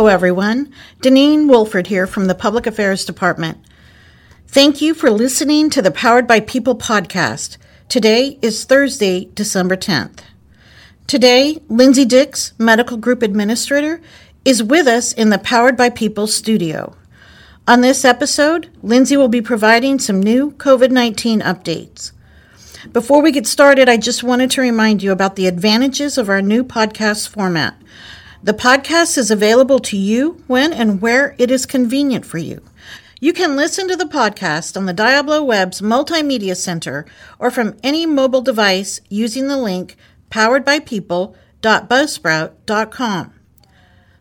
Hello, everyone. Deneen Wolford here from the Public Affairs Department. Thank you for listening to the Powered by People podcast. Today is Thursday, December 10th. Today, Lindsay Dix, Medical Group Administrator, is with us in the Powered by People studio. On this episode, Lindsay will be providing some new COVID 19 updates. Before we get started, I just wanted to remind you about the advantages of our new podcast format. The podcast is available to you when and where it is convenient for you. You can listen to the podcast on the Diablo Web's Multimedia Center or from any mobile device using the link poweredbypeople.buzzsprout.com.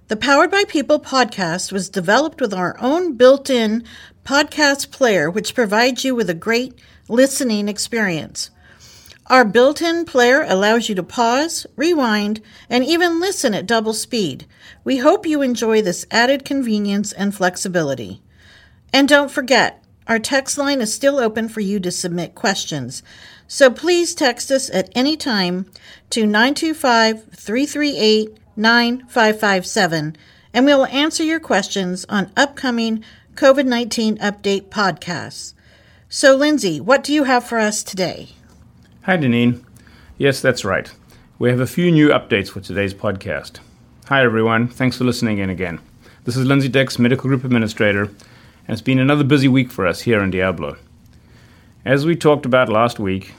The Powered by People podcast was developed with our own built in podcast player, which provides you with a great listening experience. Our built in player allows you to pause, rewind, and even listen at double speed. We hope you enjoy this added convenience and flexibility. And don't forget, our text line is still open for you to submit questions. So please text us at any time to 925 338 9557, and we will answer your questions on upcoming COVID 19 update podcasts. So, Lindsay, what do you have for us today? Hi, Deneen. Yes, that's right. We have a few new updates for today's podcast. Hi, everyone. Thanks for listening in again. This is Lindsay Dix, Medical Group Administrator, and it's been another busy week for us here in Diablo. As we talked about last week,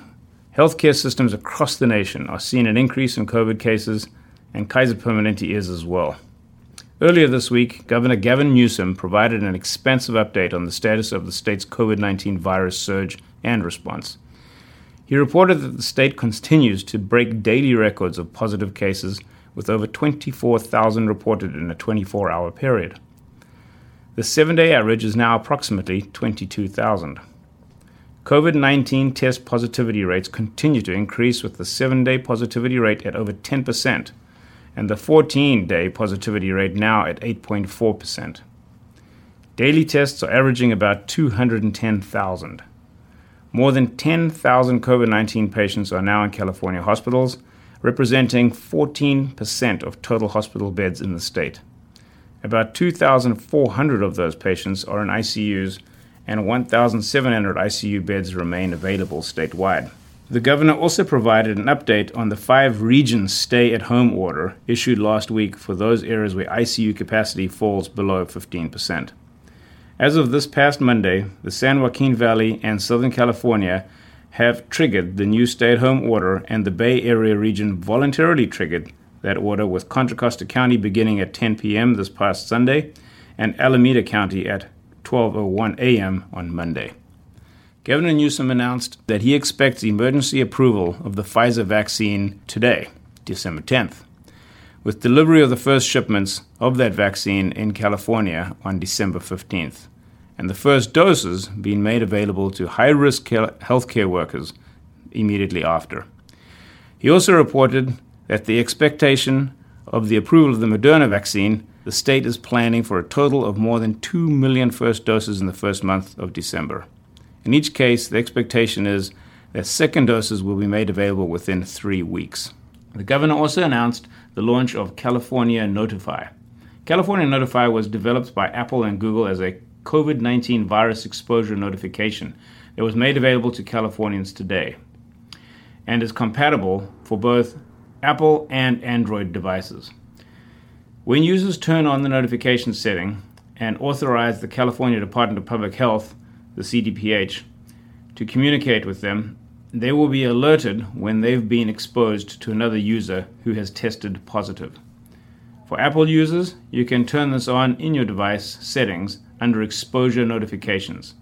healthcare systems across the nation are seeing an increase in COVID cases, and Kaiser Permanente is as well. Earlier this week, Governor Gavin Newsom provided an expansive update on the status of the state's COVID 19 virus surge and response. He reported that the state continues to break daily records of positive cases, with over 24,000 reported in a 24 hour period. The seven day average is now approximately 22,000. COVID 19 test positivity rates continue to increase, with the seven day positivity rate at over 10%, and the 14 day positivity rate now at 8.4%. Daily tests are averaging about 210,000. More than 10,000 COVID 19 patients are now in California hospitals, representing 14% of total hospital beds in the state. About 2,400 of those patients are in ICUs, and 1,700 ICU beds remain available statewide. The governor also provided an update on the five regions stay at home order issued last week for those areas where ICU capacity falls below 15%. As of this past Monday, the San Joaquin Valley and Southern California have triggered the new stay at home order, and the Bay Area region voluntarily triggered that order with Contra Costa County beginning at 10 p.m. this past Sunday and Alameda County at 12:01 a.m. on Monday. Governor Newsom announced that he expects emergency approval of the Pfizer vaccine today, December 10th, with delivery of the first shipments of that vaccine in California on December 15th and the first doses being made available to high risk healthcare workers immediately after. He also reported that the expectation of the approval of the Moderna vaccine, the state is planning for a total of more than 2 million first doses in the first month of December. In each case, the expectation is that second doses will be made available within three weeks. The governor also announced the launch of California Notify. California Notify was developed by Apple and Google as a COVID 19 virus exposure notification that was made available to Californians today and is compatible for both Apple and Android devices. When users turn on the notification setting and authorize the California Department of Public Health, the CDPH, to communicate with them, they will be alerted when they've been exposed to another user who has tested positive. For Apple users, you can turn this on in your device settings under exposure notifications.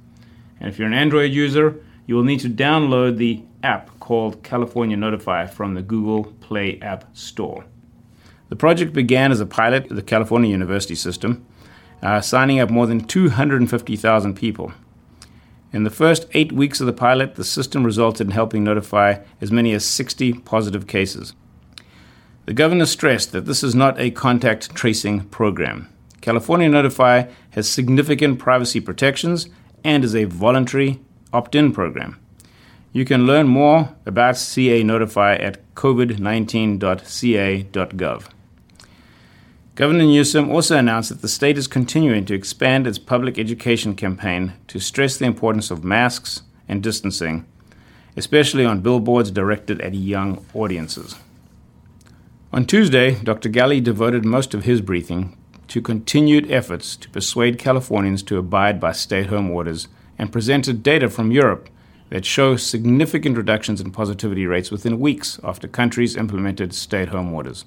And if you're an Android user, you will need to download the app called California Notify from the Google Play App Store. The project began as a pilot at the California University system, uh, signing up more than 250,000 people. In the first eight weeks of the pilot, the system resulted in helping notify as many as 60 positive cases. The governor stressed that this is not a contact tracing program. California Notify has significant privacy protections and is a voluntary opt in program. You can learn more about CA Notify at covid19.ca.gov. Governor Newsom also announced that the state is continuing to expand its public education campaign to stress the importance of masks and distancing, especially on billboards directed at young audiences. On Tuesday, Dr. Ghaly devoted most of his briefing to continued efforts to persuade Californians to abide by stay home orders and presented data from Europe that show significant reductions in positivity rates within weeks after countries implemented stay at home orders.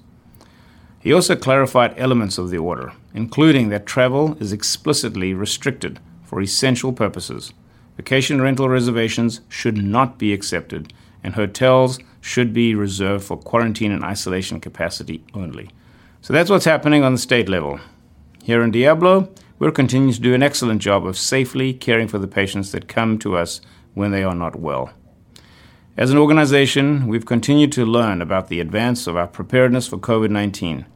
He also clarified elements of the order, including that travel is explicitly restricted for essential purposes. Vacation rental reservations should not be accepted, and hotels should be reserved for quarantine and isolation capacity only. So that's what's happening on the state level. Here in Diablo, we're continuing to do an excellent job of safely caring for the patients that come to us when they are not well. As an organization, we've continued to learn about the advance of our preparedness for COVID 19.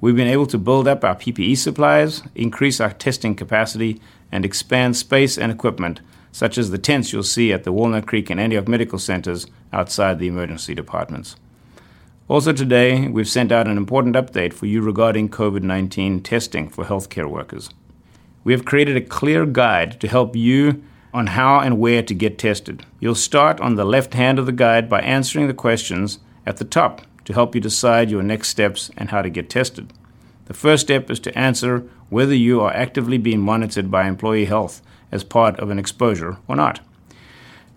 We've been able to build up our PPE supplies, increase our testing capacity, and expand space and equipment, such as the tents you'll see at the Walnut Creek and Antioch Medical Centers outside the emergency departments. Also, today, we've sent out an important update for you regarding COVID 19 testing for healthcare workers. We have created a clear guide to help you on how and where to get tested. You'll start on the left hand of the guide by answering the questions at the top to help you decide your next steps and how to get tested. The first step is to answer whether you are actively being monitored by employee health as part of an exposure or not.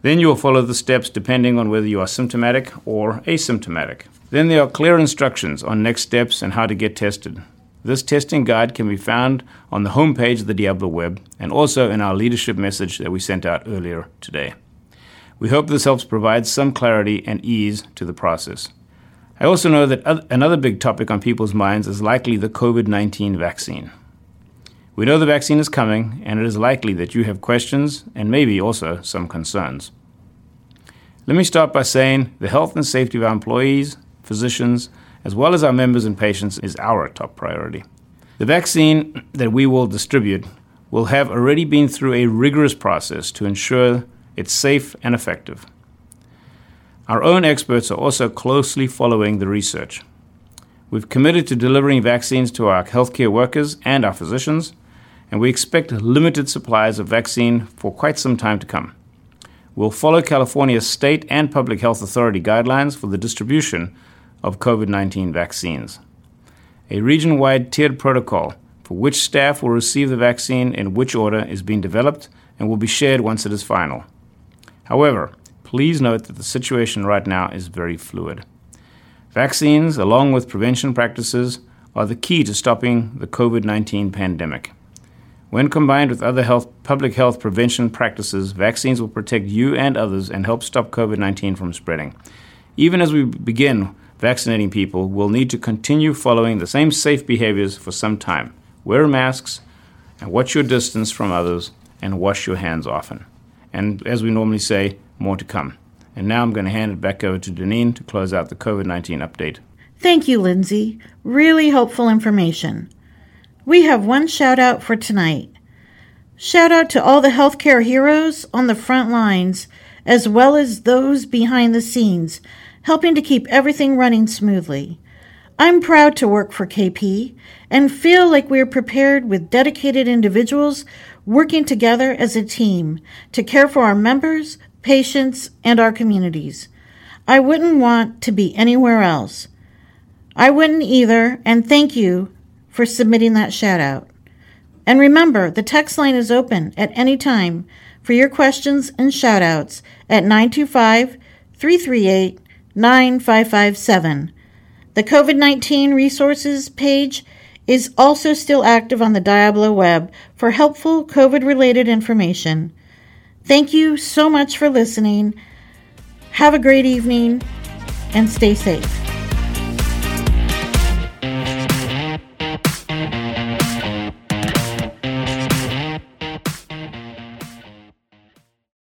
Then you will follow the steps depending on whether you are symptomatic or asymptomatic. Then there are clear instructions on next steps and how to get tested. This testing guide can be found on the homepage of the Diablo web and also in our leadership message that we sent out earlier today. We hope this helps provide some clarity and ease to the process. I also know that another big topic on people's minds is likely the COVID 19 vaccine. We know the vaccine is coming, and it is likely that you have questions and maybe also some concerns. Let me start by saying the health and safety of our employees, physicians, as well as our members and patients, is our top priority. The vaccine that we will distribute will have already been through a rigorous process to ensure it's safe and effective. Our own experts are also closely following the research. We've committed to delivering vaccines to our healthcare workers and our physicians, and we expect limited supplies of vaccine for quite some time to come. We'll follow California's state and public health authority guidelines for the distribution of COVID 19 vaccines. A region wide tiered protocol for which staff will receive the vaccine in which order is being developed and will be shared once it is final. However, please note that the situation right now is very fluid. Vaccines, along with prevention practices, are the key to stopping the COVID 19 pandemic. When combined with other health, public health prevention practices, vaccines will protect you and others and help stop COVID 19 from spreading. Even as we begin vaccinating people will need to continue following the same safe behaviors for some time. Wear masks and watch your distance from others and wash your hands often. And as we normally say, more to come. And now I'm going to hand it back over to Deneen to close out the COVID 19 update. Thank you, Lindsay. Really helpful information. We have one shout out for tonight. Shout out to all the healthcare heroes on the front lines, as well as those behind the scenes helping to keep everything running smoothly. I'm proud to work for KP and feel like we are prepared with dedicated individuals working together as a team to care for our members, patients, and our communities. I wouldn't want to be anywhere else. I wouldn't either, and thank you for submitting that shout out. And remember, the text line is open at any time for your questions and shout outs at 925 338 9557. The COVID 19 resources page is also still active on the Diablo web for helpful COVID related information. Thank you so much for listening. Have a great evening and stay safe.